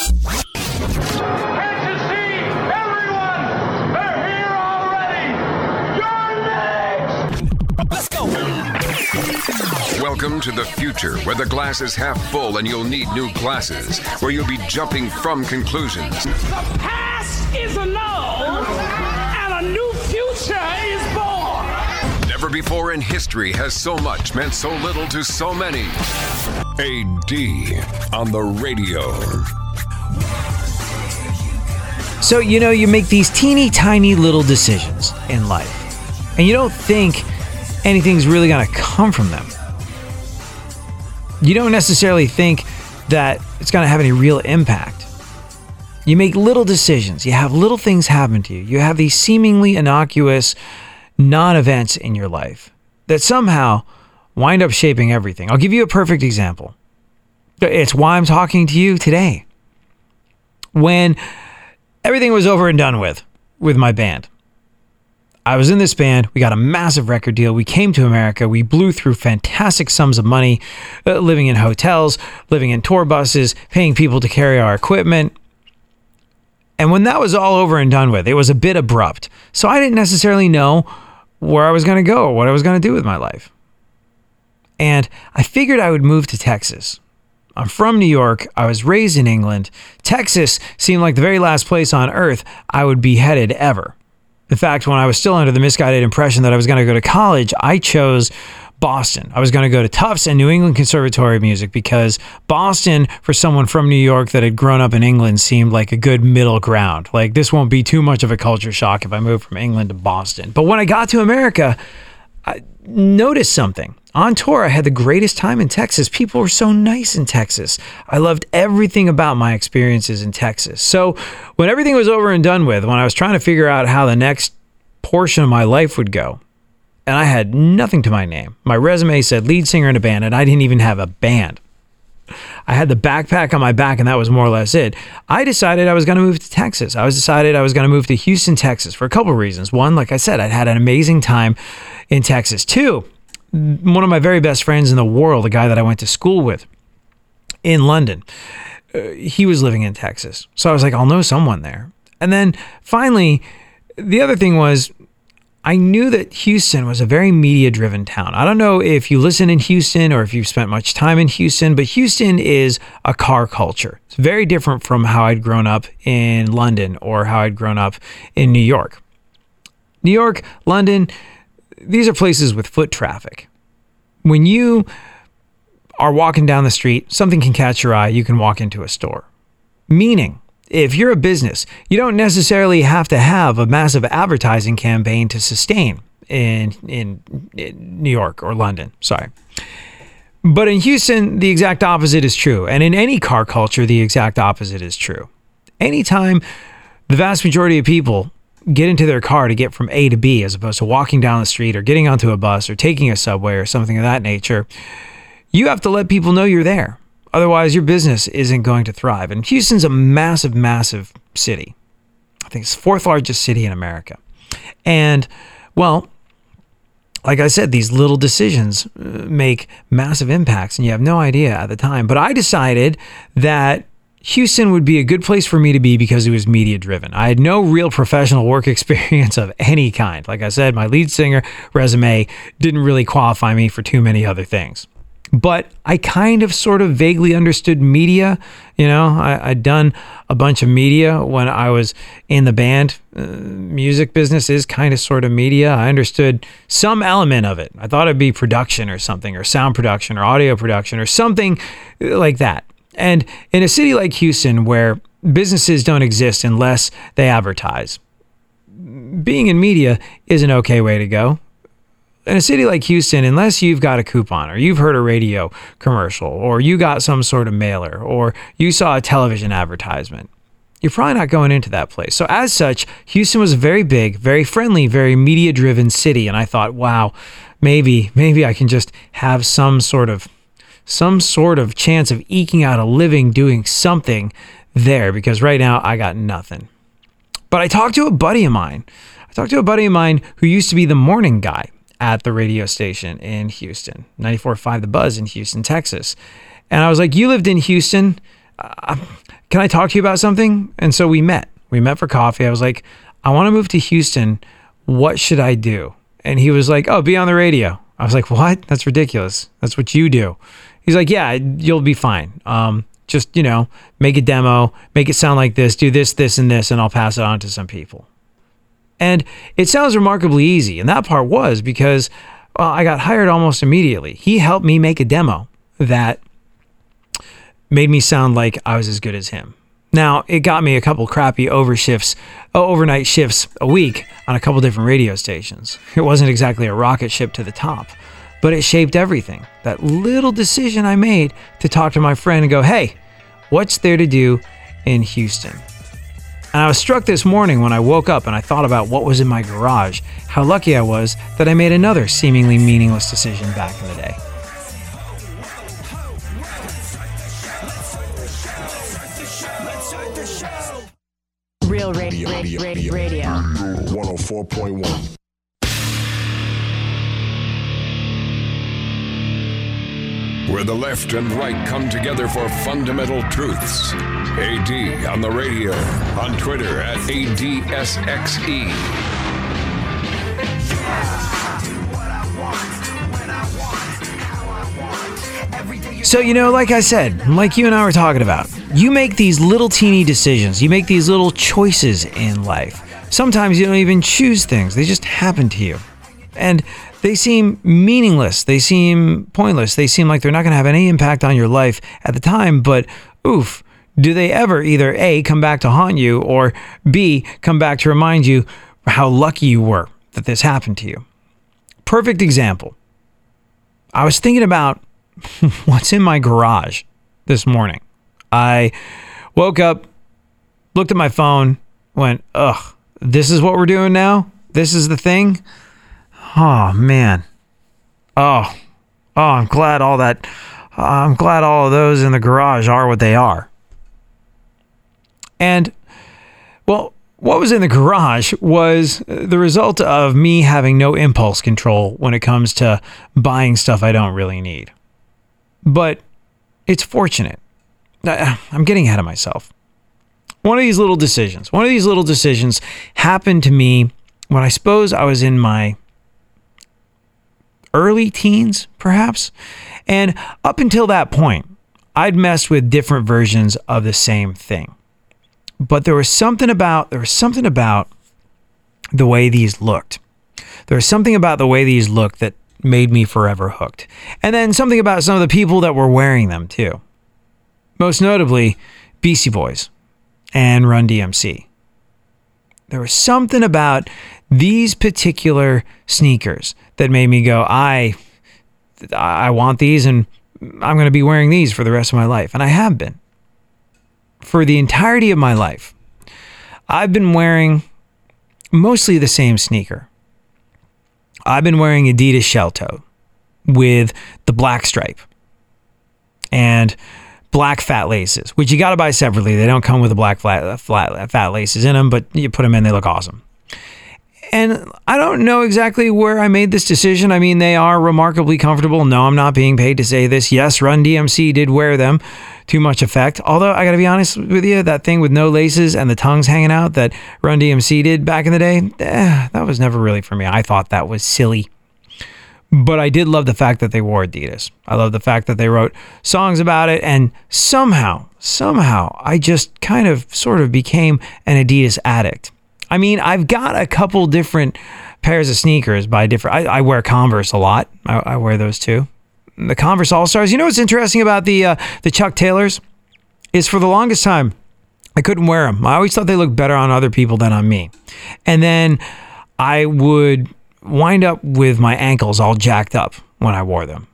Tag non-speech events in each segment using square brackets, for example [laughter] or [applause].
Kansas City, everyone, they're here already. You're next. Let's go! Welcome to the future where the glass is half full and you'll need new glasses, where you'll be jumping from conclusions. The past is annulled, and a new future is born. Never before in history has so much meant so little to so many. AD on the radio. So, you know, you make these teeny tiny little decisions in life, and you don't think anything's really going to come from them. You don't necessarily think that it's going to have any real impact. You make little decisions, you have little things happen to you, you have these seemingly innocuous non events in your life that somehow wind up shaping everything. I'll give you a perfect example. It's why I'm talking to you today. When everything was over and done with with my band. I was in this band. We got a massive record deal. We came to America. We blew through fantastic sums of money, uh, living in hotels, living in tour buses, paying people to carry our equipment. And when that was all over and done with, it was a bit abrupt. So I didn't necessarily know where I was going to go or what I was going to do with my life. And I figured I would move to Texas. I'm from New York. I was raised in England. Texas seemed like the very last place on earth I would be headed ever. In fact, when I was still under the misguided impression that I was going to go to college, I chose Boston. I was going to go to Tufts and New England Conservatory of Music because Boston, for someone from New York that had grown up in England, seemed like a good middle ground. Like, this won't be too much of a culture shock if I move from England to Boston. But when I got to America, I noticed something. On tour, I had the greatest time in Texas. People were so nice in Texas. I loved everything about my experiences in Texas. So, when everything was over and done with, when I was trying to figure out how the next portion of my life would go, and I had nothing to my name, my resume said lead singer in a band, and I didn't even have a band. I had the backpack on my back, and that was more or less it. I decided I was going to move to Texas. I was decided I was going to move to Houston, Texas for a couple reasons. One, like I said, I'd had an amazing time in Texas. Two, one of my very best friends in the world, a guy that I went to school with in London, uh, he was living in Texas. So I was like, I'll know someone there. And then finally, the other thing was, I knew that Houston was a very media driven town. I don't know if you listen in Houston or if you've spent much time in Houston, but Houston is a car culture. It's very different from how I'd grown up in London or how I'd grown up in New York. New York, London, these are places with foot traffic. When you are walking down the street, something can catch your eye, you can walk into a store. Meaning, if you're a business, you don't necessarily have to have a massive advertising campaign to sustain in, in, in New York or London. Sorry. But in Houston, the exact opposite is true. And in any car culture, the exact opposite is true. Anytime the vast majority of people get into their car to get from A to B as opposed to walking down the street or getting onto a bus or taking a subway or something of that nature, you have to let people know you're there. Otherwise, your business isn't going to thrive. And Houston's a massive, massive city. I think it's fourth largest city in America. And, well, like I said, these little decisions uh, make massive impacts, and you have no idea at the time. But I decided that Houston would be a good place for me to be because it was media driven. I had no real professional work [laughs] experience of any kind. Like I said, my lead singer resume didn't really qualify me for too many other things. But I kind of sort of vaguely understood media. You know, I, had done a bunch of media when I was in the band. Uh, music business is kind of sort of media. I understood some element of it. I thought it'd be production or something, or sound production, or audio production, or something like that. And in a city like Houston, where businesses don't exist unless they advertise, being in media is an okay way to go. in a city like Houston, unless you've got a coupon or you've heard a radio commercial or you got some sort of mailer or you saw a television advertisement, you're probably not going into that place. So, as such, Houston was a very big, very friendly, very media driven city. And I thought, wow, maybe, maybe I can just have some sort of some sort of chance of eking out a living doing something there because right now I got nothing. But I talked to a buddy of mine. I talked to a buddy of mine who used to be the morning guy at the radio station in Houston, 94.5 The Buzz in Houston, Texas. And I was like, You lived in Houston. Uh, can I talk to you about something? And so we met. We met for coffee. I was like, I want to move to Houston. What should I do? And he was like, Oh, be on the radio. I was like, What? That's ridiculous. That's what you do. He's like, Yeah, you'll be fine. Um, just, you know, make a demo, make it sound like this, do this, this, and this, and I'll pass it on to some people. And it sounds remarkably easy. And that part was because well, I got hired almost immediately. He helped me make a demo that made me sound like I was as good as him. Now, it got me a couple crappy over shifts, uh, overnight shifts a week on a couple different radio stations. It wasn't exactly a rocket ship to the top, but it shaped everything. That little decision I made to talk to my friend and go, hey, what's there to do in Houston? And I was struck this morning when I woke up and I thought about what was in my garage, how lucky I was that I made another seemingly meaningless decision back in the day. Real radio, radio, radio, radio. 104.1. Where the left and right come together for fundamental truths. AD on the radio, on Twitter at ADSXE. So, you know, like I said, like you and I were talking about, you make these little teeny decisions, you make these little choices in life. Sometimes you don't even choose things, they just happen to you. And they seem meaningless, they seem pointless, they seem like they're not going to have any impact on your life at the time, but oof, do they ever either A, come back to haunt you, or B, come back to remind you how lucky you were that this happened to you? Perfect example. I was thinking about [laughs] what's in my garage this morning. I woke up, looked at my phone, went, ugh, this is what we're doing now? This is the thing? Oh, man. Oh, oh, I'm glad all that, I'm glad all of those in the garage are what they are. And, well, what was in the garage was the result of me having no impulse control when it comes to buying stuff I don't really need but it's fortunate. I'm getting ahead of myself. One of these little decisions, one of these little decisions happened to me when I suppose I was in my early teens, perhaps. And up until that point, I'd messed with different versions of the same thing. But there was something about there was something about the way these looked. There was something about the way these looked that made me forever hooked. And then something about some of the people that were wearing them too. Most notably, Beastie Boys and Run DMC. There was something about these particular sneakers that made me go, I I want these and I'm going to be wearing these for the rest of my life. And I have been. For the entirety of my life, I've been wearing mostly the same sneaker. I've been wearing Adidas shell toe with the black stripe and black fat laces, which you got to buy separately. They don't come with the black flat, flat fat laces in them, but you put them in, they look awesome. And I don't know exactly where I made this decision. I mean, they are remarkably comfortable. No, I'm not being paid to say this. Yes, Run DMC did wear them too much effect. Although I got to be honest with you, that thing with no laces and the tongues hanging out that Run DMC did back in the day, eh, that was never really for me. I thought that was silly. But I did love the fact that they wore Adidas. I love the fact that they wrote songs about it. And somehow, somehow, I just kind of sort of became an Adidas addict. I mean, I've got a couple different pairs of sneakers by different. I, I wear Converse a lot. I, I, wear those too. The Converse All Stars. You know what's interesting about the uh, the Chuck Taylors is for the longest time I couldn't wear them. I always thought they looked better on other people than on me. And then I would wind up with my ankles all jacked up when I wore them.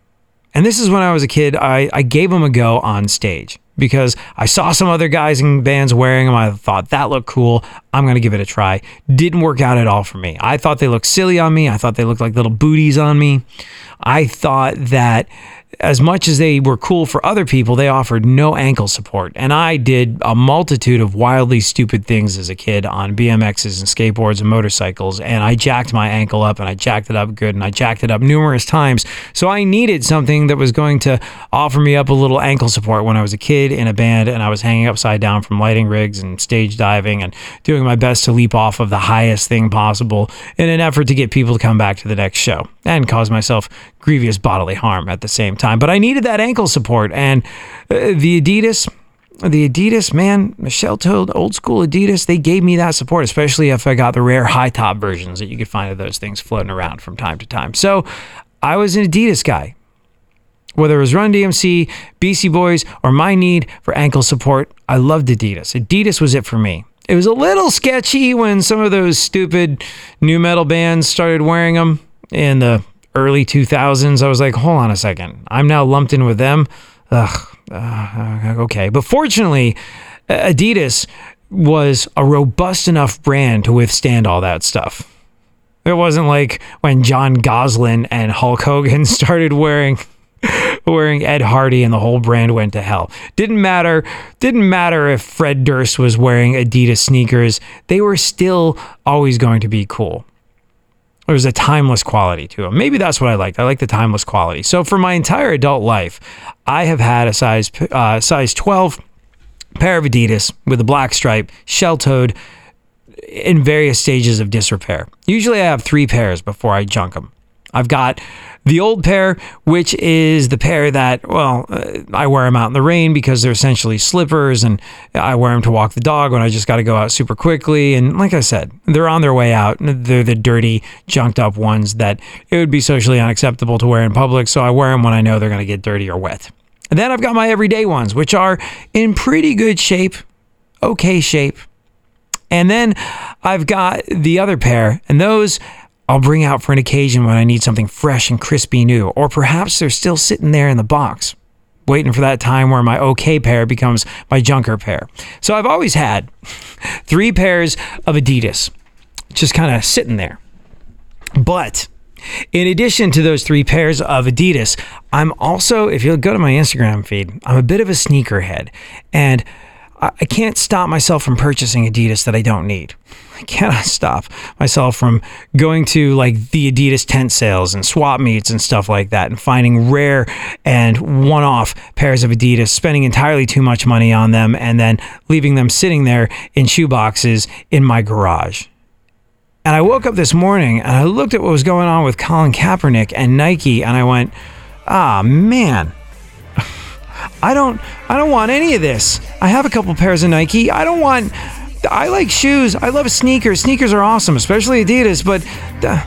And this is when I was a kid. I, I gave them a go on stage because I saw some other guys in bands wearing them. I thought that looked cool. I'm going to give it a try. Didn't work out at all for me. I thought they looked silly on me. I thought they looked like little booties on me. I thought that as much as they were cool for other people, they offered no ankle support. And I did a multitude of wildly stupid things as a kid on BMXs and skateboards and motorcycles. And I jacked my ankle up and I jacked it up good and I jacked it up numerous times. So I needed something that was going to offer me up a little ankle support when I was a kid in a band and I was hanging upside down from lighting rigs and stage diving and doing my best to leap off of the highest thing possible in an effort to get people to come back to the next show and cause myself grievous bodily harm at the same time. But I needed that ankle support, and uh, the Adidas. The Adidas, man, Michelle told old school Adidas, they gave me that support, especially if I got the rare high top versions that you could find of those things floating around from time to time. So I was an Adidas guy. Whether it was Run DMC, Beastie Boys, or my need for ankle support, I loved Adidas. Adidas was it for me. It was a little sketchy when some of those stupid nu metal bands started wearing them in the early 2000s. I was like, hold on a second. I'm now lumped in with them. Ugh. Uh, okay. But fortunately, Adidas was a robust enough brand to withstand all that stuff. It wasn't like when Jon Gosselin and Hulk Hogan [laughs] started wearing wearing Ed Hardy and the whole brand went to hell. Didn't matter. Didn't matter if Fred Durst was wearing Adidas sneakers. They were still always going to be cool. There was a timeless quality to them. Maybe that's what I liked. I like the timeless quality. So for my entire adult life, I have had a size uh, size 12 pair of Adidas with a black stripe, shell-toed, in various stages of disrepair. Usually I have three pairs before I junk them. I've got the old pair, which is the pair that, well, uh, I wear them out in the rain because they're essentially slippers, and I wear them to walk the dog when I just got to go out super quickly. And like I said, they're on their way out. They're the dirty, junked up ones that it would be socially unacceptable to wear in public. So I wear them when I know they're going to get dirty or wet. And then I've got my everyday ones, which are in pretty good shape, okay shape. And then I've got the other pair, and those I'll bring out for an occasion when I need something fresh and crispy new, or perhaps they're still sitting there in the box, waiting for that time where my okay pair becomes my junker pair. So I've always had [laughs] three pairs of Adidas just kind of sitting there. But in addition to those three pairs of Adidas, I'm also, if you'll go to my Instagram feed, I'm a bit of a sneakerhead. And I can't stop myself from purchasing Adidas that I don't need. I cannot [laughs] stop myself from going to like the Adidas tent sales and swap meets and stuff like that and finding rare and one off pairs of Adidas, spending entirely too much money on them, and then leaving them sitting there in shoe boxes in my garage. And I woke up this morning and I looked at what was going on with Colin Kaepernick and Nike, and I went, ah, man. I don't I don't want any of this. I have a couple pairs of Nike. I don't want I like shoes. I love sneakers. Sneakers are awesome, especially Adidas, but uh,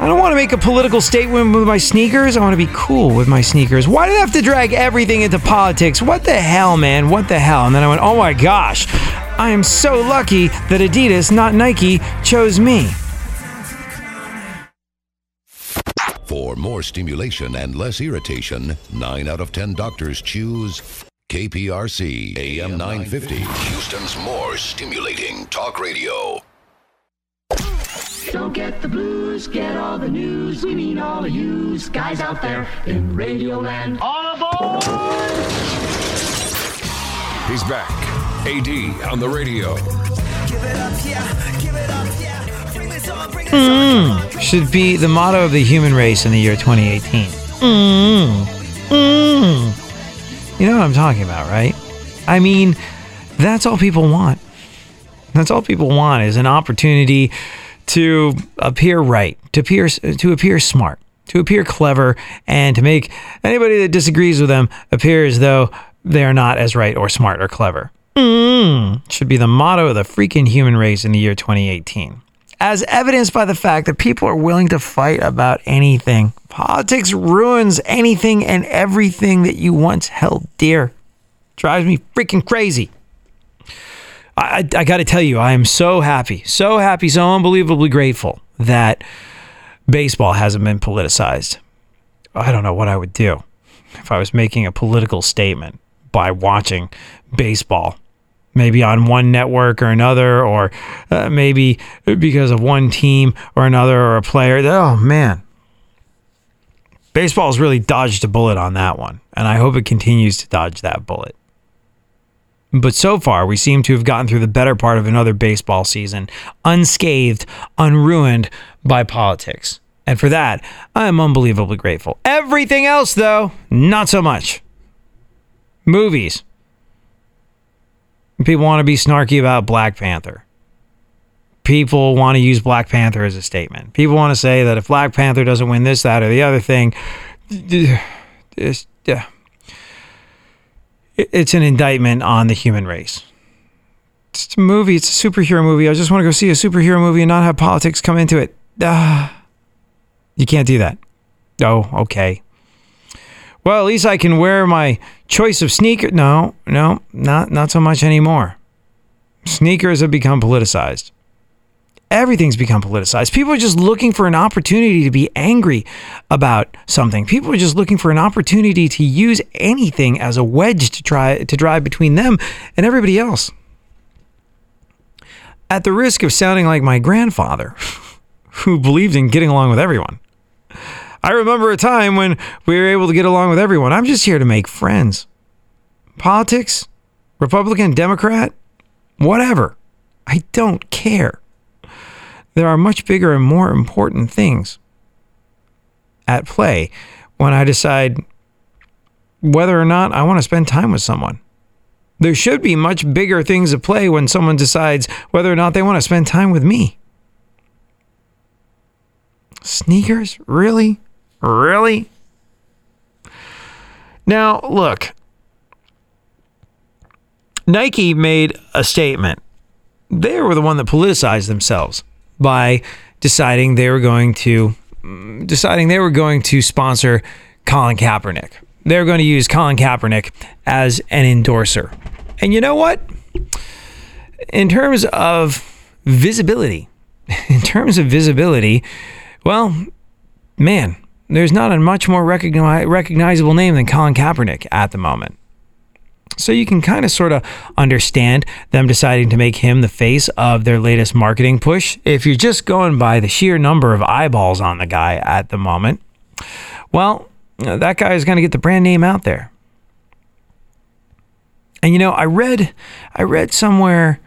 I don't want to make a political statement with my sneakers. I want to be cool with my sneakers. Why do they have to drag everything into politics? What the hell, man? What the hell? And then I went, "Oh my gosh. I am so lucky that Adidas, not Nike, chose me." For more stimulation and less irritation, 9 out of 10 doctors choose KPRC AM 950. Houston's more stimulating talk radio. Don't get the blues, get all the news. We mean all of you guys out there in Radioland. All aboard! He's back. AD on the radio. Mm, should be the motto of the human race in the year 2018. Mm, mm. You know what I'm talking about, right? I mean, that's all people want. That's all people want is an opportunity to appear right, to appear to appear smart, to appear clever, and to make anybody that disagrees with them appear as though they are not as right or smart or clever. Mm, should be the motto of the freaking human race in the year 2018 as evidenced by the fact that people are willing to fight about anything. Politics ruins anything and everything that you once held dear. Drives me freaking crazy. I, I, I got to tell you, I am so happy, so happy, so unbelievably grateful that baseball hasn't been politicized. I don't know what I would do if I was making a political statement by watching baseball. Maybe on one network or another, or uh, maybe because of one team or another or a player. Oh, man. Baseball's really dodged a bullet on that one, and I hope it continues to dodge that bullet. But so far, we seem to have gotten through the better part of another baseball season unscathed, unruined by politics. And for that, I am unbelievably grateful. Everything else, though, not so much. Movies. People want to be snarky about Black Panther. People want to use Black Panther as a statement. People want to say that if Black Panther doesn't win this, that, or the other thing, [sighs] it's, it's an indictment on the human race. It's a movie. It's a superhero movie. I just want to go see a superhero movie and not have politics come into it. Ah, you can't do that. Oh, okay. Well, at least I can wear my choice of sneaker. No, no, not not so much anymore. Sneakers have become politicized. Everything's become politicized. People are just looking for an opportunity to be angry about something. People are just looking for an opportunity to use anything as a wedge to try to drive between them and everybody else. At the risk of sounding like my grandfather, [laughs] who believed in getting along with everyone. I remember a time when we were able to get along with everyone. I'm just here to make friends. Politics, Republican, Democrat, whatever. I don't care. There are much bigger and more important things at play when I decide whether or not I want to spend time with someone. There should be much bigger things at play when someone decides whether or not they want to spend time with me. Sneakers? Really? Really? Now, look. Nike made a statement. They were the one that politicized themselves by deciding they were going to mm, deciding they were going to sponsor Colin Kaepernick. They were going to use Colin Kaepernick as an endorser. And you know what? In terms of visibility, [laughs] in terms of visibility, well, man, there's not a much more recogni- recognizable name than Colin Kaepernick at the moment. So you can kind of sort of understand them deciding to make him the face of their latest marketing push. If you're just going by the sheer number of eyeballs on the guy at the moment, well, that guy is going to get the brand name out there. And you know, I read I read somewhere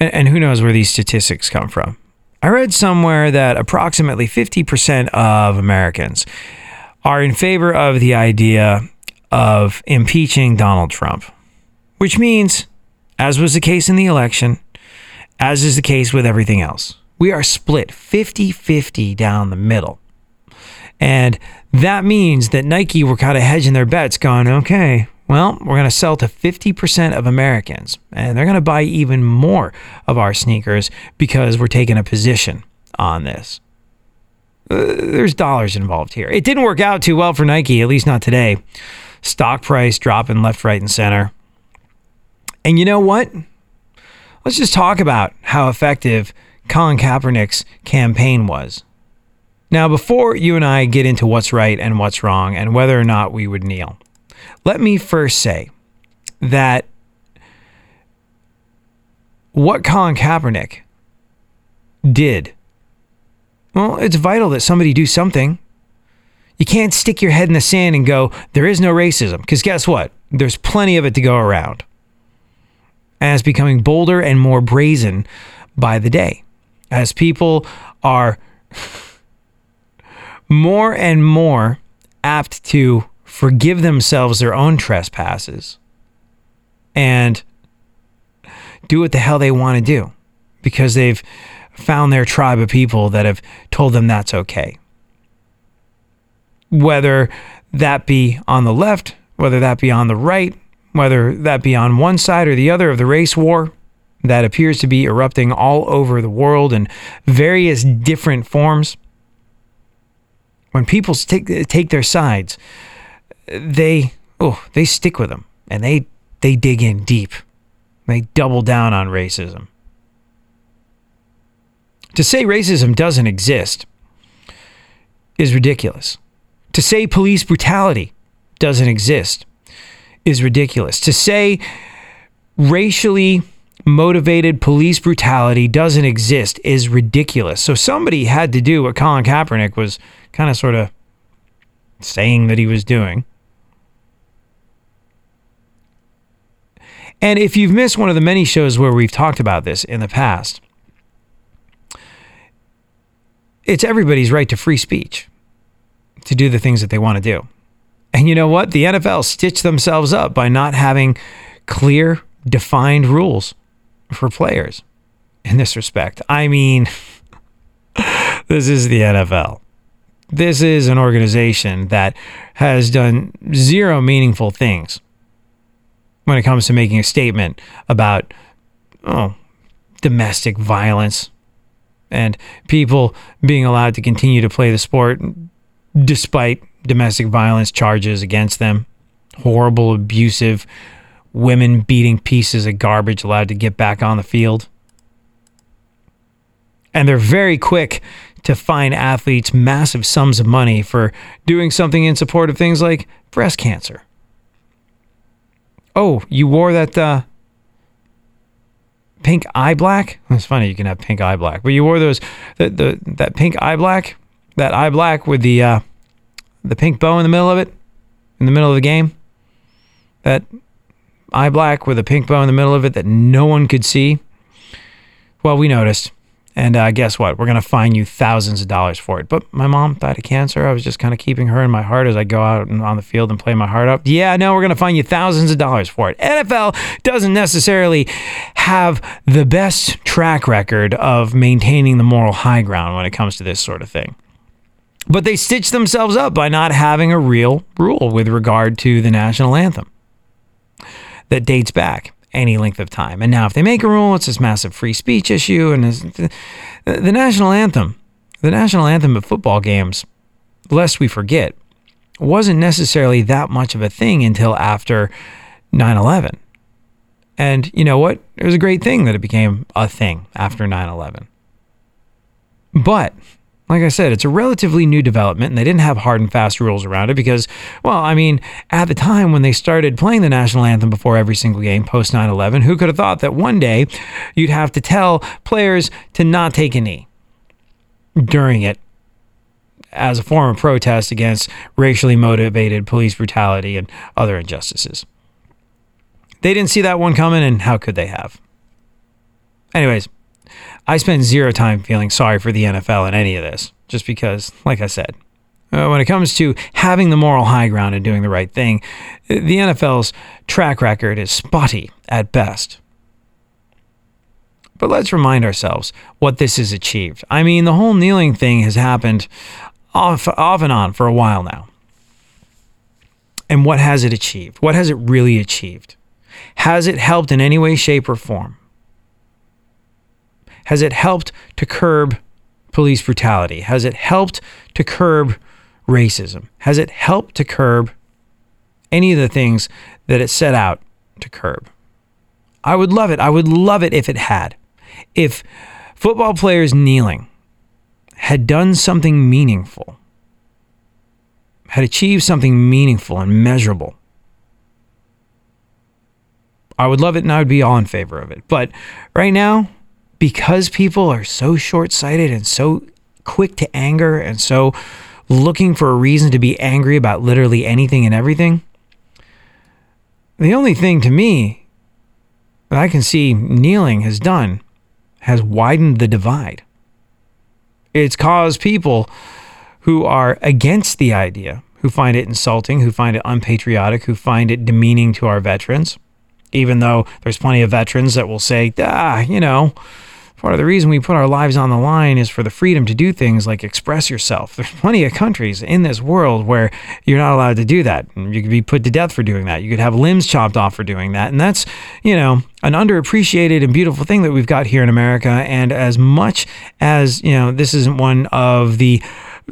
and, and who knows where these statistics come from. I read somewhere that approximately 50% of Americans are in favor of the idea of impeaching Donald Trump, which means, as was the case in the election, as is the case with everything else, we are split 50 50 down the middle. And that means that Nike were kind of hedging their bets, going, okay, well, we're going to sell to 50% of Americans, and they're going to buy even more of our sneakers because we're taking a position on this. Uh, there's dollars involved here. It didn't work out too well for Nike, at least not today. Stock price dropping left, right, and center. And you know what? Let's just talk about how effective Colin Kaepernick's campaign was. Now, before you and I get into what's right and what's wrong and whether or not we would kneel, let me first say that what Colin Kaepernick did, well, it's vital that somebody do something. You can't stick your head in the sand and go, there is no racism. Because guess what? There's plenty of it to go around. And it's becoming bolder and more brazen by the day as people are [laughs] more and more apt to forgive themselves their own trespasses and do what the hell they want to do because they've found their tribe of people that have told them that's okay. Whether that be on the left, whether that be on the right, whether that be on one side or the other of the race war that appears to be erupting all over the world in various different forms. When people take, take their sides, they oh they stick with them and they they dig in deep. They double down on racism. To say racism doesn't exist is ridiculous. To say police brutality doesn't exist is ridiculous. To say racially motivated police brutality doesn't exist is ridiculous. So somebody had to do what Colin Kaepernick was kind of sort of saying that he was doing. And if you've missed one of the many shows where we've talked about this in the past, it's everybody's right to free speech to do the things that they want to do. And you know what? The NFL stitched themselves up by not having clear, defined rules for players in this respect. I mean, [laughs] this is the NFL. This is an organization that has done zero meaningful things when it comes to making a statement about oh, domestic violence and people being allowed to continue to play the sport despite domestic violence charges against them, horrible, abusive women beating pieces of garbage allowed to get back on the field. And they're very quick to fine athletes massive sums of money for doing something in support of things like breast cancer. Oh, you wore that uh, pink eye black? It's funny you can have pink eye black, but you wore those the, the that pink eye black, that eye black with the uh, the pink bow in the middle of it, in the middle of the game. That eye black with a pink bow in the middle of it that no one could see. Well, we noticed. And uh, guess what? We're going to fine you thousands of dollars for it. But my mom died of cancer. I was just kind of keeping her in my heart as I go out on the field and play my heart out. Yeah, no, we're going to fine you thousands of dollars for it. NFL doesn't necessarily have the best track record of maintaining the moral high ground when it comes to this sort of thing. But they stitch themselves up by not having a real rule with regard to the national anthem that dates back any length of time. And now, if they make a rule, it's this massive free speech issue. And the, the national anthem, the national anthem of football games, lest we forget, wasn't necessarily that much of a thing until after 9 11. And you know what? It was a great thing that it became a thing after 9 11. But like I said, it's a relatively new development, and they didn't have hard and fast rules around it because, well, I mean, at the time when they started playing the national anthem before every single game post 9 11, who could have thought that one day you'd have to tell players to not take a knee during it as a form of protest against racially motivated police brutality and other injustices? They didn't see that one coming, and how could they have? Anyways, I spend zero time feeling sorry for the NFL in any of this, just because, like I said, uh, when it comes to having the moral high ground and doing the right thing, the NFL's track record is spotty at best. But let's remind ourselves what this has achieved. I mean, the whole kneeling thing has happened off, off and on for a while now. And what has it achieved? What has it really achieved? Has it helped in any way, shape, or form? Has it helped to curb police brutality? Has it helped to curb racism? Has it helped to curb any of the things that it set out to curb? I would love it. I would love it if it had. If football players kneeling had done something meaningful, had achieved something meaningful and measurable. I would love it and I would be all in favor of it. But right now, because people are so short sighted and so quick to anger and so looking for a reason to be angry about literally anything and everything, the only thing to me that I can see kneeling has done has widened the divide. It's caused people who are against the idea, who find it insulting, who find it unpatriotic, who find it demeaning to our veterans, even though there's plenty of veterans that will say, ah, you know, Part of the reason we put our lives on the line is for the freedom to do things like express yourself. [laughs] There's plenty of countries in this world where you're not allowed to do that. You could be put to death for doing that. You could have limbs chopped off for doing that. And that's, you know, an underappreciated and beautiful thing that we've got here in America. And as much as, you know, this isn't one of the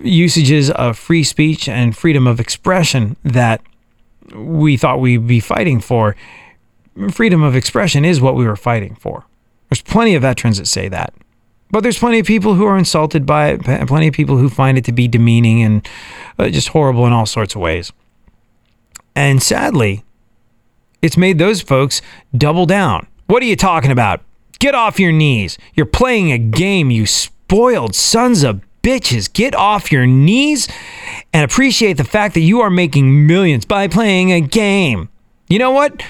usages of free speech and freedom of expression that we thought we'd be fighting for, freedom of expression is what we were fighting for. There's plenty of veterans that say that. But there's plenty of people who are insulted by it, plenty of people who find it to be demeaning and uh, just horrible in all sorts of ways. And sadly, it's made those folks double down. What are you talking about? Get off your knees. You're playing a game, you spoiled sons of bitches. Get off your knees and appreciate the fact that you are making millions by playing a game. You know what?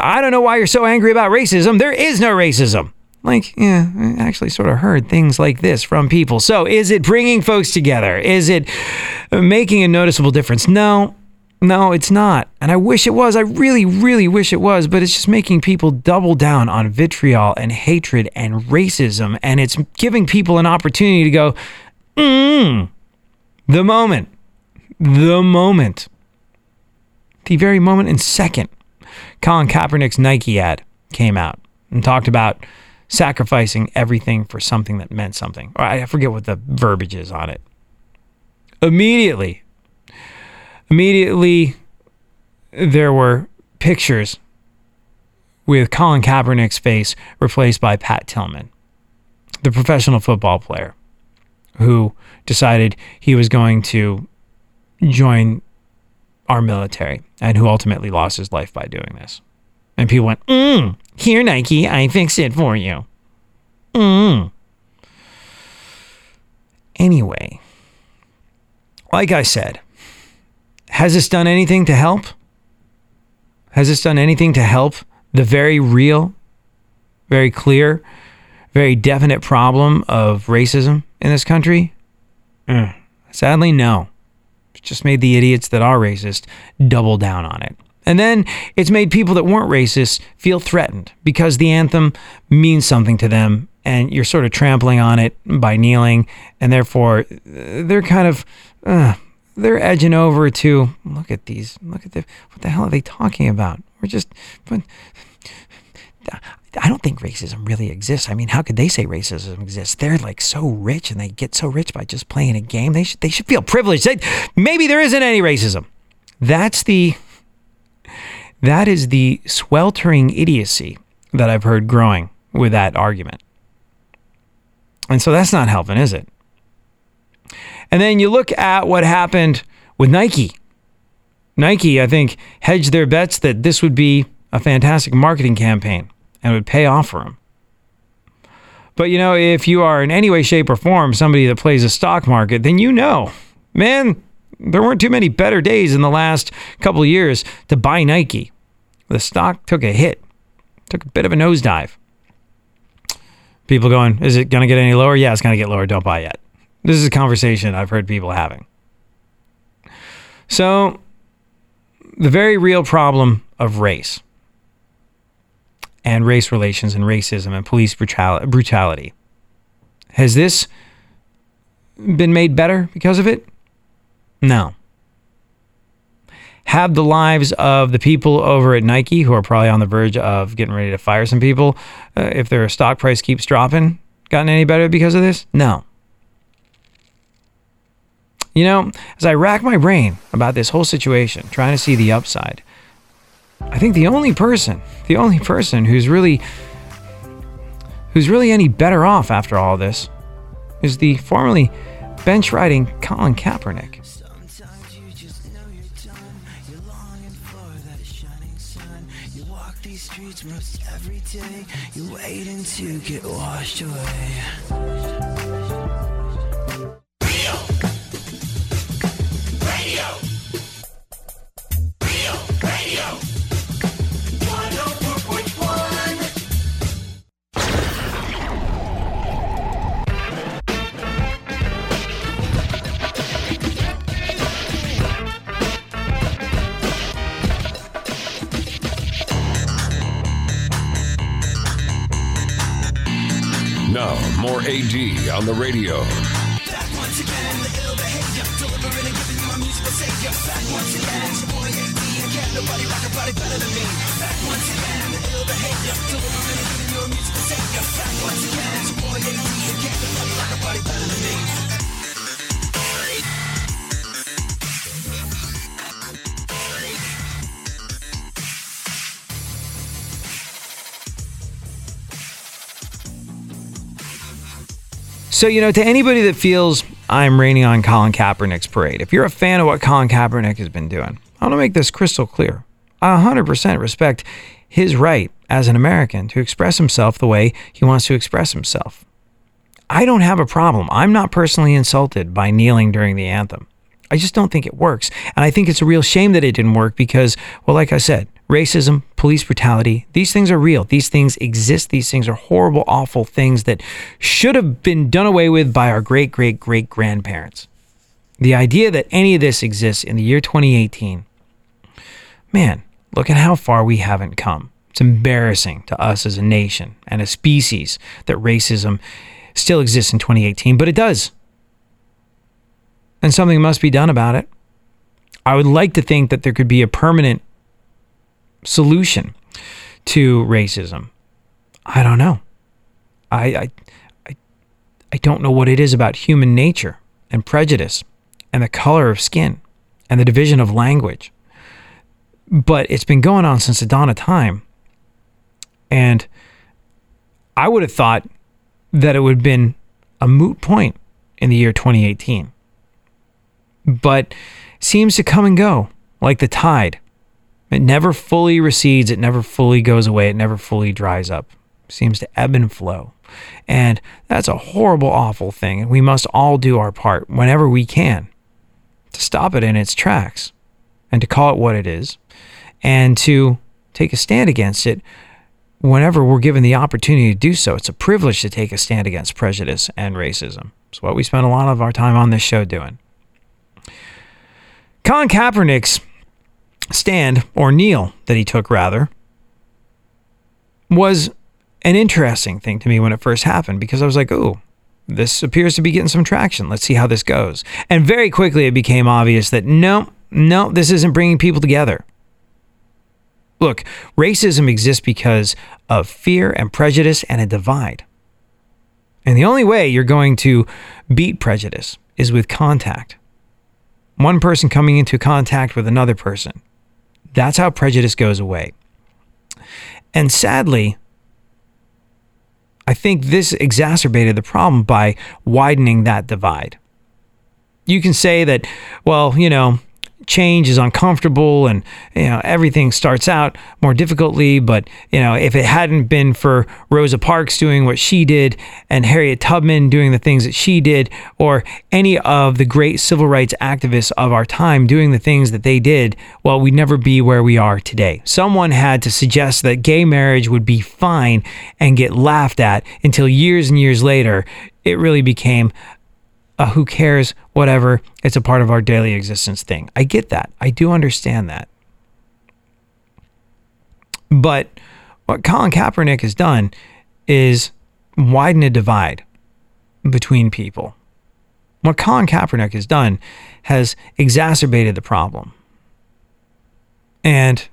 I don't know why you're so angry about racism. There is no racism. Like, yeah, I actually sort of heard things like this from people. So, is it bringing folks together? Is it making a noticeable difference? No, no, it's not. And I wish it was. I really, really wish it was. But it's just making people double down on vitriol and hatred and racism. And it's giving people an opportunity to go, mm, the moment, the moment, the very moment and second Colin Kaepernick's Nike ad came out and talked about sacrificing everything for something that meant something. I forget what the verbiage is on it. Immediately, immediately, there were pictures with Colin Kaepernick's face replaced by Pat Tillman, the professional football player who decided he was going to join our military and who ultimately lost his life by doing this. And people went, mm, here, Nike, I fixed it for you. Mm. Anyway, like I said, has this done anything to help? Has this done anything to help the very real, very clear, very definite problem of racism in this country? Mm. Sadly, no. It's just made the idiots that are racist double down on it. And then it's made people that weren't racist feel threatened because the anthem means something to them and you're sort of trampling on it by kneeling. And therefore, they're kind of. Uh, they're edging over to look at these look at the what the hell are they talking about we're just but I don't think racism really exists. I mean, how could they say racism exists? They're like so rich and they get so rich by just playing a game. They should they should feel privileged. They, maybe there isn't any racism. That's the that is the sweltering idiocy that I've heard growing with that argument. And so that's not helping, is it? And then you look at what happened with Nike. Nike, I think, hedged their bets that this would be a fantastic marketing campaign and would pay off for them. But you know, if you are in any way, shape, or form somebody that plays a stock market, then you know, man, there weren't too many better days in the last couple years to buy Nike. The stock took a hit, took a bit of a nosedive. People going, is it going to get any lower? Yeah, it's going to get lower. Don't buy yet. This is a conversation I've heard people having. So, the very real problem of race and race relations and racism and police brutality has this been made better because of it? No have the lives of the people over at Nike who are probably on the verge of getting ready to fire some people, uh, if their stock price keeps dropping, gotten any better because of this? No. You know, as I rack my brain about this whole situation, trying to see the upside, I think the only person, the only person who's really who's really any better off after all this is the formerly bench riding Colin Kaepernick. Get washed away. AD on the radio. So, you know, to anybody that feels I'm raining on Colin Kaepernick's parade, if you're a fan of what Colin Kaepernick has been doing, I want to make this crystal clear. I 100% respect his right as an American to express himself the way he wants to express himself. I don't have a problem. I'm not personally insulted by kneeling during the anthem. I just don't think it works. And I think it's a real shame that it didn't work because, well, like I said, racism, police brutality, these things are real. These things exist. These things are horrible, awful things that should have been done away with by our great, great, great grandparents. The idea that any of this exists in the year 2018, man, look at how far we haven't come. It's embarrassing to us as a nation and a species that racism still exists in 2018, but it does. And something must be done about it. I would like to think that there could be a permanent solution to racism. I don't know. I, I, I, I don't know what it is about human nature and prejudice and the color of skin and the division of language. But it's been going on since the dawn of time. And I would have thought that it would have been a moot point in the year 2018. But seems to come and go like the tide. It never fully recedes, it never fully goes away, it never fully dries up. It seems to ebb and flow. And that's a horrible, awful thing. And we must all do our part whenever we can to stop it in its tracks and to call it what it is and to take a stand against it whenever we're given the opportunity to do so. It's a privilege to take a stand against prejudice and racism. It's what we spend a lot of our time on this show doing. Colin Kaepernick's stand, or kneel that he took rather, was an interesting thing to me when it first happened because I was like, ooh, this appears to be getting some traction. Let's see how this goes. And very quickly it became obvious that no, no, this isn't bringing people together. Look, racism exists because of fear and prejudice and a divide. And the only way you're going to beat prejudice is with contact. One person coming into contact with another person. That's how prejudice goes away. And sadly, I think this exacerbated the problem by widening that divide. You can say that, well, you know, change is uncomfortable and you know everything starts out more difficultly but you know if it hadn't been for Rosa Parks doing what she did and Harriet Tubman doing the things that she did or any of the great civil rights activists of our time doing the things that they did well we'd never be where we are today. Someone had to suggest that gay marriage would be fine and get laughed at until years and years later it really became who cares, whatever, it's a part of our daily existence thing. I get that. I do understand that. But what Colin Kaepernick has done is widen a divide between people. What Colin Kaepernick has done has exacerbated the problem. And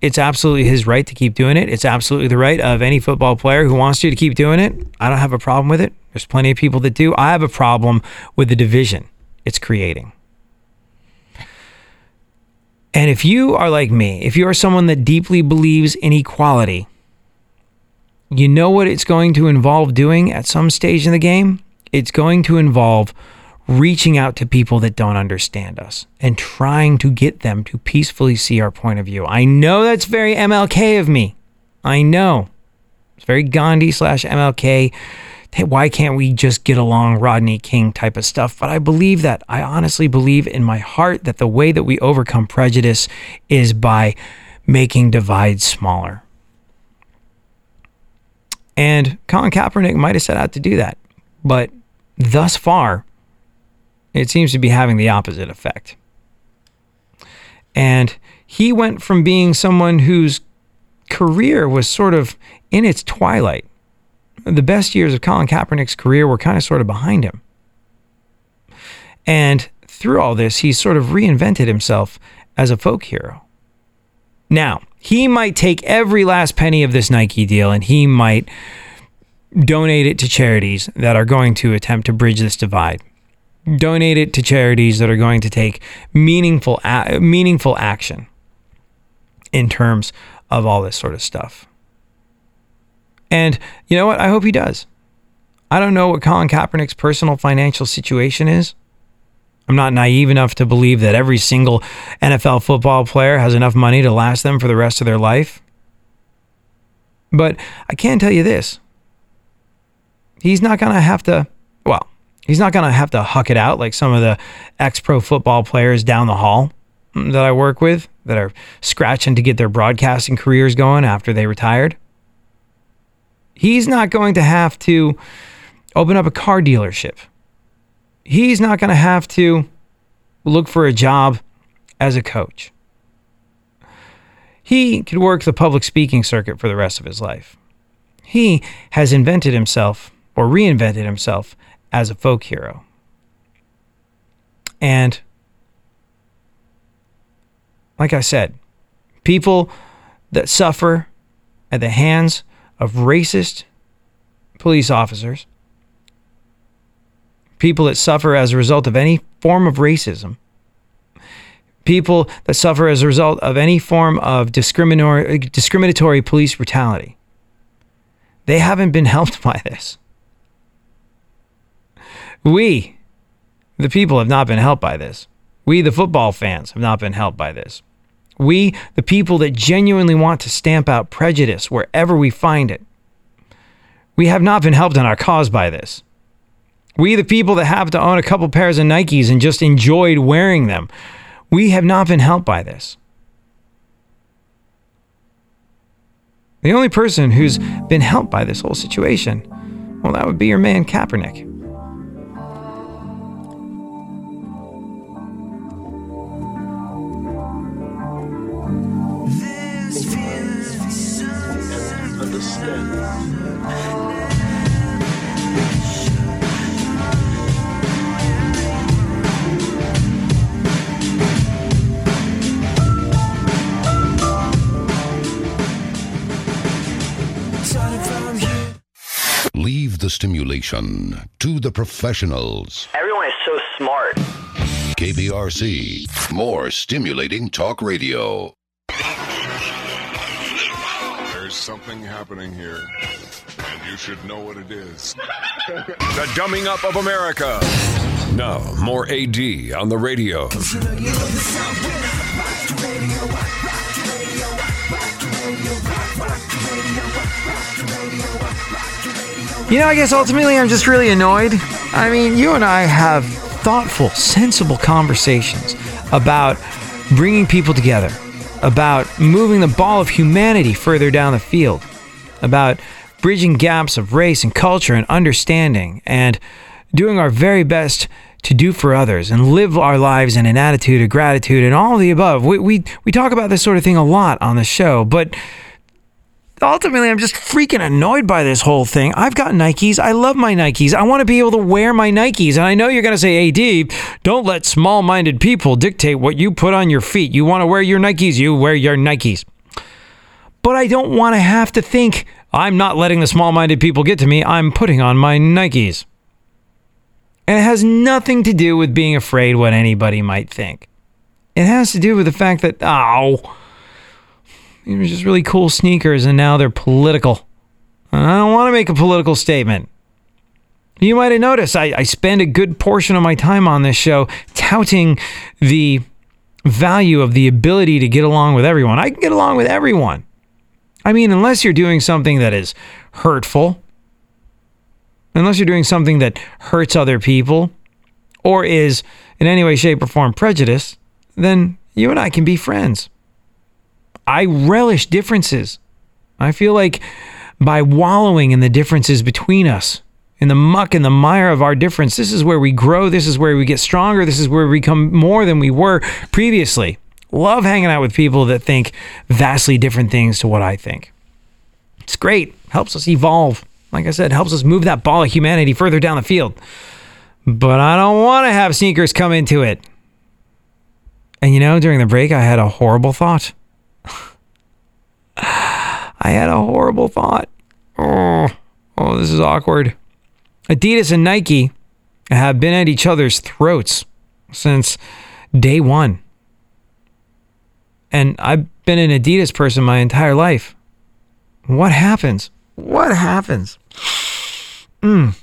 it's absolutely his right to keep doing it. It's absolutely the right of any football player who wants to to keep doing it. I don't have a problem with it. There's plenty of people that do. I have a problem with the division it's creating. And if you are like me, if you are someone that deeply believes in equality, you know what it's going to involve doing at some stage in the game? It's going to involve reaching out to people that don't understand us and trying to get them to peacefully see our point of view. I know that's very MLK of me. I know. It's very Gandhi slash MLK. Why can't we just get along, Rodney King type of stuff? But I believe that. I honestly believe in my heart that the way that we overcome prejudice is by making divides smaller. And Colin Kaepernick might have set out to do that. But thus far, it seems to be having the opposite effect. And he went from being someone whose career was sort of in its twilight. The best years of Colin Kaepernick's career were kind of sort of behind him. And through all this, he sort of reinvented himself as a folk hero. Now, he might take every last penny of this Nike deal and he might donate it to charities that are going to attempt to bridge this divide donate it to charities that are going to take meaningful a- meaningful action in terms of all this sort of stuff. And you know what? I hope he does. I don't know what Colin Kaepernick's personal financial situation is. I'm not naive enough to believe that every single NFL football player has enough money to last them for the rest of their life. But I can tell you this he's not going to have to, well, he's not going to have to huck it out like some of the ex pro football players down the hall that I work with that are scratching to get their broadcasting careers going after they retired. He's not going to have to open up a car dealership. He's not going to have to look for a job as a coach. He could work the public speaking circuit for the rest of his life. He has invented himself or reinvented himself as a folk hero. And like I said, people that suffer at the hands of racist police officers, people that suffer as a result of any form of racism, people that suffer as a result of any form of discriminatory, discriminatory police brutality, they haven't been [laughs] helped by this. We, the people, have not been helped by this. We, the football fans, have not been helped by this. We, the people that genuinely want to stamp out prejudice wherever we find it, we have not been helped in our cause by this. We, the people that have to own a couple pairs of Nikes and just enjoyed wearing them, we have not been helped by this. The only person who's been helped by this whole situation, well, that would be your man Kaepernick. The stimulation to the professionals. Everyone is so smart. KBRC, more stimulating talk radio. There's something happening here, and you should know what it is. [laughs] The dumbing up of America. Now, more AD on the radio. You know, I guess ultimately I'm just really annoyed. I mean, you and I have thoughtful, sensible conversations about bringing people together, about moving the ball of humanity further down the field, about bridging gaps of race and culture and understanding, and doing our very best to do for others and live our lives in an attitude of gratitude and all of the above. We, we, we talk about this sort of thing a lot on the show, but ultimately I'm just freaking annoyed by this whole thing. I've got Nikes. I love my Nikes. I want to be able to wear my Nikes. And I know you're going to say, AD, don't let small minded people dictate what you put on your feet. You want to wear your Nikes, you wear your Nikes. But I don't want to have to think I'm not letting the small minded people get to me. I'm putting on my Nikes. And it has nothing to do with being afraid what anybody might think. It has to do with the fact that, oh, these were just really cool sneakers and now they're political. And I don't want to make a political statement. You might have noticed I, I spend a good portion of my time on this show touting the value of the ability to get along with everyone. I can get along with everyone. I mean, unless you're doing something that is hurtful, unless you're doing something that hurts other people or is in any way, shape, or form prejudice, then you and I can be friends. I relish differences. I feel like by wallowing in the differences between us, in the muck and the mire of our difference, this is where we grow. This is where we get stronger. This is where we become more than we were previously. Love hanging out with people that think vastly different things to what I think. It's great. Helps us evolve. Like I said, helps us move that ball of humanity further down the field. But I don't want to have sneakers come into it. And you know, during the break, I had a horrible thought. I had a horrible thought. Oh, oh, this is awkward. Adidas and Nike have been at each other's throats since day one. And I've been an Adidas person my entire life. What happens? What happens? Mm.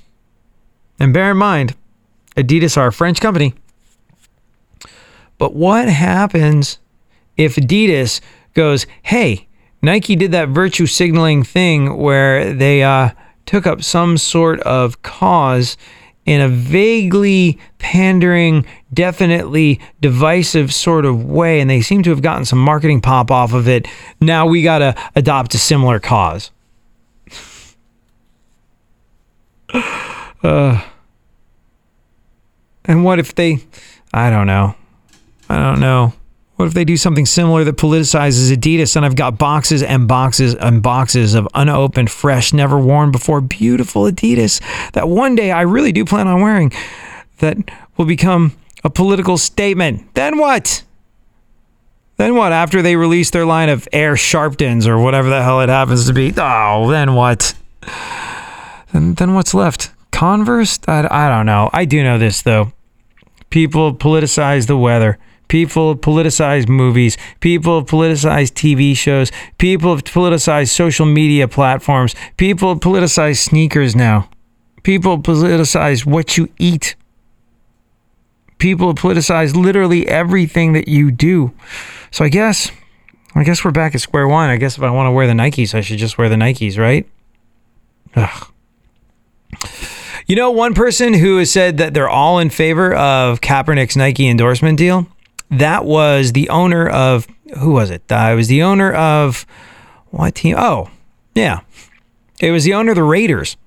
And bear in mind, Adidas are a French company. But what happens if Adidas goes, hey, Nike did that virtue signaling thing where they uh, took up some sort of cause in a vaguely pandering, definitely divisive sort of way, and they seem to have gotten some marketing pop off of it. Now we got to adopt a similar cause. [sighs] uh, and what if they, I don't know. I don't know. What if they do something similar that politicizes Adidas and I've got boxes and boxes and boxes of unopened, fresh, never worn before beautiful Adidas that one day I really do plan on wearing that will become a political statement? Then what? Then what? After they release their line of Air Sharptons or whatever the hell it happens to be. Oh, then what? Then, then what's left? Converse? I, I don't know. I do know this though. People politicize the weather. People have politicized movies. People have politicized TV shows. People have politicized social media platforms. People have politicized sneakers now. People have politicized what you eat. People have politicized literally everything that you do. So I guess, I guess we're back at square one. I guess if I want to wear the Nikes, I should just wear the Nikes, right? Ugh. You know, one person who has said that they're all in favor of Kaepernick's Nike endorsement deal that was the owner of who was it? It was the owner of what team? Oh, yeah, it was the owner of the Raiders.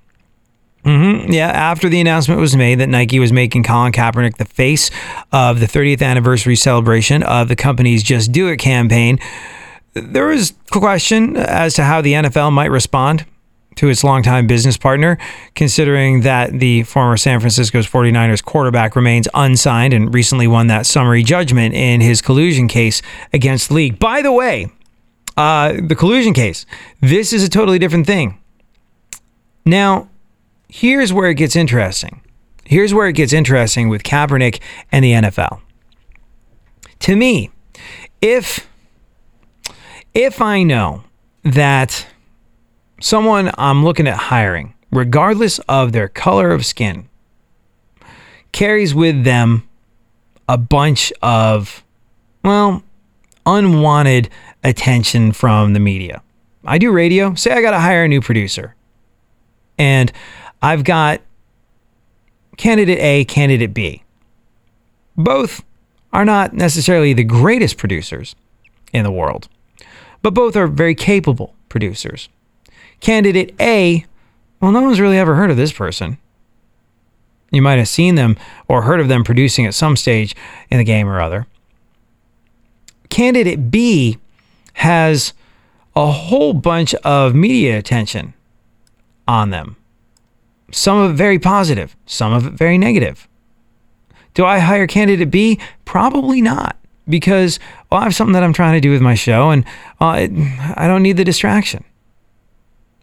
Mm-hmm. Yeah, after the announcement was made that Nike was making Colin Kaepernick the face of the 30th anniversary celebration of the company's Just Do It campaign, there was question as to how the NFL might respond to its longtime business partner, considering that the former San Francisco's 49ers quarterback remains unsigned and recently won that summary judgment in his collusion case against the league. By the way, uh, the collusion case, this is a totally different thing. Now, here's where it gets interesting. Here's where it gets interesting with Kaepernick and the NFL. To me, if if I know that someone I'm looking at hiring, regardless of their color of skin, carries with them a bunch of, well, unwanted attention from the media. I do radio. Say I got to hire a new producer. And I've got candidate A, candidate B. Both are not necessarily the greatest producers in the world, but both are very capable producers. Candidate A, well, no one's really ever heard of this person. You might have seen them or heard of them producing at some stage in the game or other. Candidate B has a whole bunch of media attention on them. Some of it very positive, some of it very negative. Do I hire candidate B? Probably not, because well, I have something that I'm trying to do with my show, and uh, I don't need the distraction.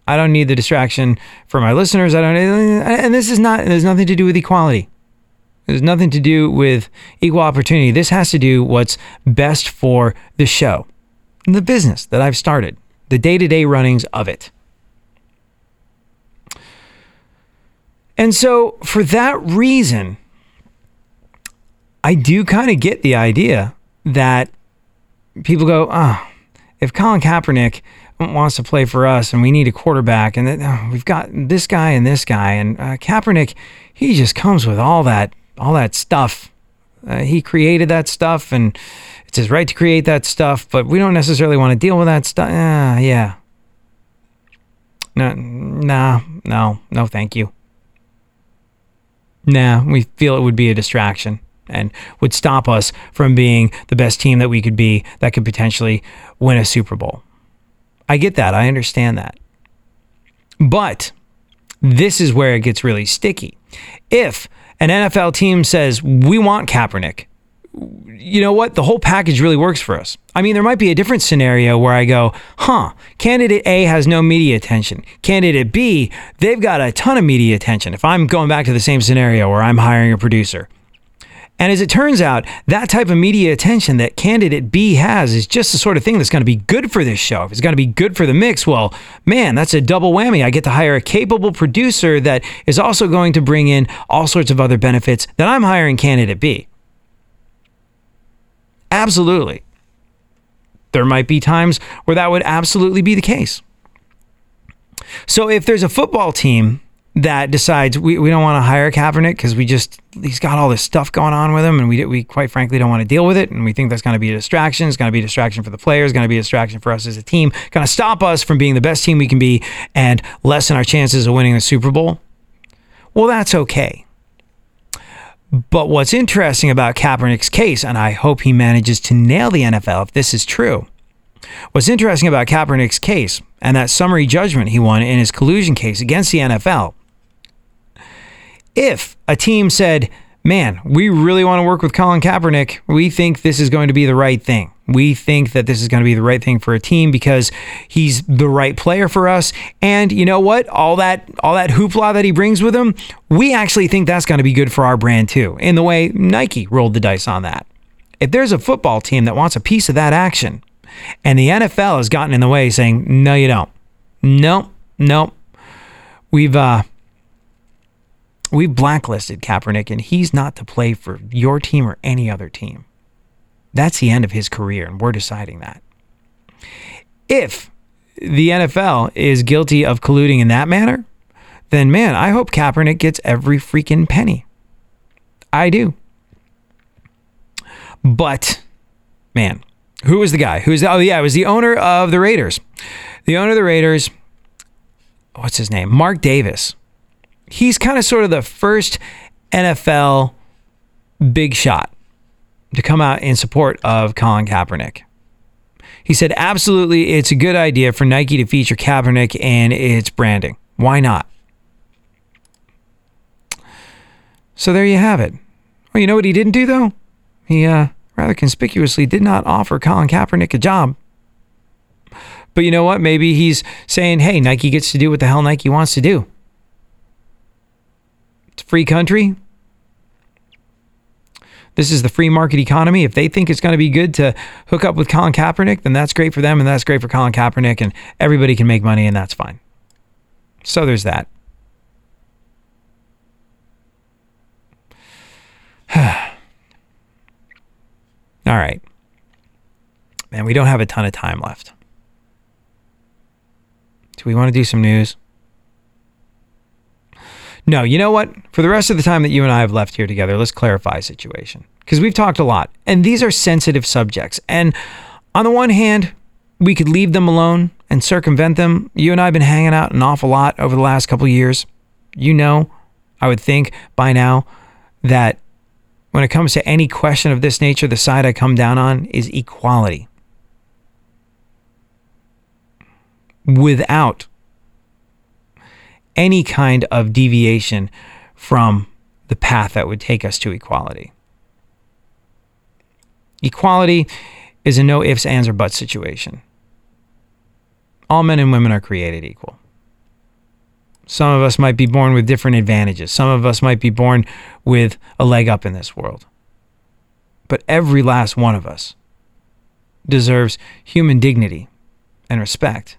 I don't need the distraction for my listeners. I don't, and this is not, there's nothing to do with equality. There's nothing to do with equal opportunity. This has to do what's best for the show, the business that I've started, the day to day runnings of it. And so, for that reason, I do kind of get the idea that people go, oh, if Colin Kaepernick wants to play for us and we need a quarterback and oh, we've got this guy and this guy and uh, Kaepernick he just comes with all that all that stuff. Uh, he created that stuff and it's his right to create that stuff but we don't necessarily want to deal with that stuff uh, yeah. No nah no no thank you. Nah we feel it would be a distraction and would stop us from being the best team that we could be that could potentially win a Super Bowl I get that. I understand that. But this is where it gets really sticky. If an NFL team says, we want Kaepernick, you know what? The whole package really works for us. I mean, there might be a different scenario where I go, huh, candidate A has no media attention. Candidate B, they've got a ton of media attention. If I'm going back to the same scenario where I'm hiring a producer And as it turns out, that type of media attention that candidate B has is just the sort of thing that's going to be good for this show. If it's going to be good for the mix, well, man, that's a double whammy. I get to hire a capable producer that is also going to bring in all sorts of other benefits that I'm hiring candidate B. Absolutely. There might be times where that would absolutely be the case. So if there's a football team that decides we, we don't want to hire Kaepernick because we just he's got all this stuff going on with him and we we quite frankly don't want to deal with it and we think that's going to be a distraction. It's going to be a distraction for the players going to be a distraction for us as a team. Going to stop us from being the best team we can be and lessen our chances of winning the Super Bowl. Well that's okay. But what's interesting about Kaepernick's case and I hope he manages to nail the NFL if this is true What's interesting about Kaepernick's case and that summary judgment he won in his collusion case against the NFL if a team said, man, we really want to work with Colin Kaepernick, we think this is going to be the right thing. We think that this is going to be the right thing for a team because he's the right player for us. And you know what? All that all that hoopla that he brings with him, we actually think that's going to be good for our brand too. In the way Nike rolled the dice on that. If there's a football team that wants a piece of that action, and the NFL has gotten in the way saying, "No, you don't. No, no. We've uh We've blacklisted Kaepernick, and he's not to play for your team or any other team. That's the end of his career, and we're deciding that. If the NFL is guilty of colluding in that manner, then man, I hope Kaepernick gets every freaking penny. I do. But man, who was the guy? Who's the, oh yeah, it was the owner of the Raiders. The owner of the Raiders, what's his name? Mark Davis he's kind of sort of the first NFL big shot to come out in support of Colin Kaepernick. He said, absolutely, it's a good idea for Nike to feature Kaepernick in its branding. Why not? So there you have it. Well, you know what he didn't do, though? He uh, rather conspicuously did not offer Colin Kaepernick a job. But you know what? Maybe he's saying, hey, Nike gets to do what the hell Nike wants to do. It's a free country. This is the free market economy. If they think it's going to be good to hook up with Colin Kaepernick, then that's great for them and that's great for Colin Kaepernick, and everybody can make money and that's fine. So there's that. [sighs] All right. Man, we don't have a ton of time left. Do we want to do some news? No, you know what? For the rest of the time that you and I have left here together, let's clarify a situation. Because we've talked a lot, and these are sensitive subjects. And on the one hand, we could leave them alone and circumvent them. You and I have been hanging out an awful lot over the last couple years. You know, I would think by now that when it comes to any question of this nature, the side I come down on is equality. Without any kind of deviation from the path that would take us to equality. Equality is a no ifs, ands, or buts situation. All men and women are created equal. Some of us might be born with different advantages. Some of us might be born with a leg up in this world. But every last one of us deserves human dignity and respect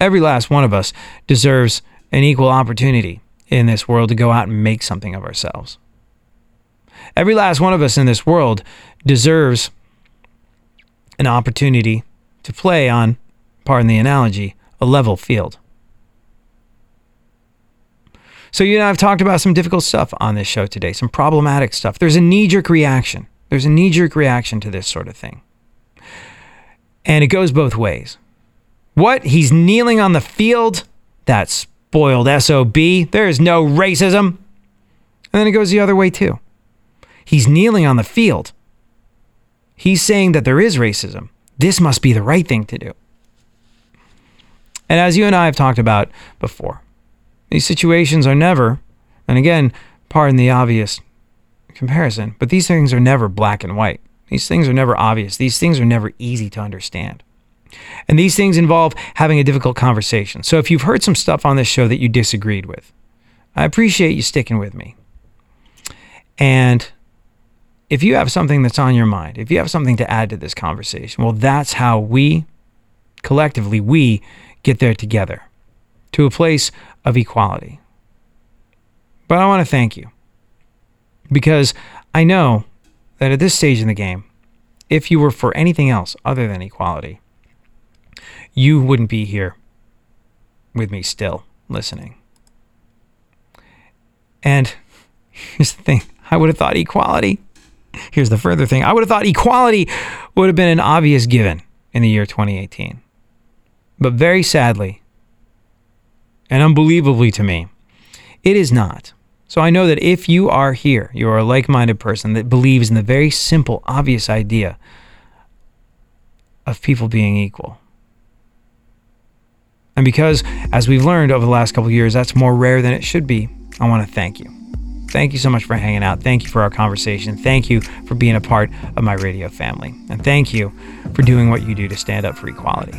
every last one of us deserves an equal opportunity in this world to go out and make something of ourselves. Every last one of us in this world deserves an opportunity to play on, pardon the analogy, a level field. So, you and I have talked about some difficult stuff on this show today, some problematic stuff. There's a knee jerk reaction. There's a knee jerk reaction to this sort of thing. And it goes both ways. What? He's kneeling on the field? That spoiled SOB. There is no racism. And then it goes the other way, too. He's kneeling on the field. He's saying that there is racism. This must be the right thing to do. And as you and I have talked about before, these situations are never, and again, pardon the obvious comparison, but these things are never black and white. These things are never obvious. These things are never easy to understand. And these things involve having a difficult conversation. So if you've heard some stuff on this show that you disagreed with, I appreciate you sticking with me. And if you have something that's on your mind, if you have something to add to this conversation, well, that's how we, collectively, we get there together to a place of equality. But I want to thank you because I know that at this stage in the game, if you were for anything else other than equality, you wouldn't be here with me still listening. And here's the thing I would have thought equality. Here's the further thing I would have thought equality would have been an obvious given in the year 2018. But very sadly, and unbelievably to me, it is not. So I know that if you are here, you are a like minded person that believes in the very simple, obvious idea of people being equal. And because, as we've learned over the last couple years, that's more rare than it should be, I want to thank you. Thank you so much for hanging out. Thank you for our conversation. Thank you for being a part of my radio family. And thank you for doing what you do to stand up for equality.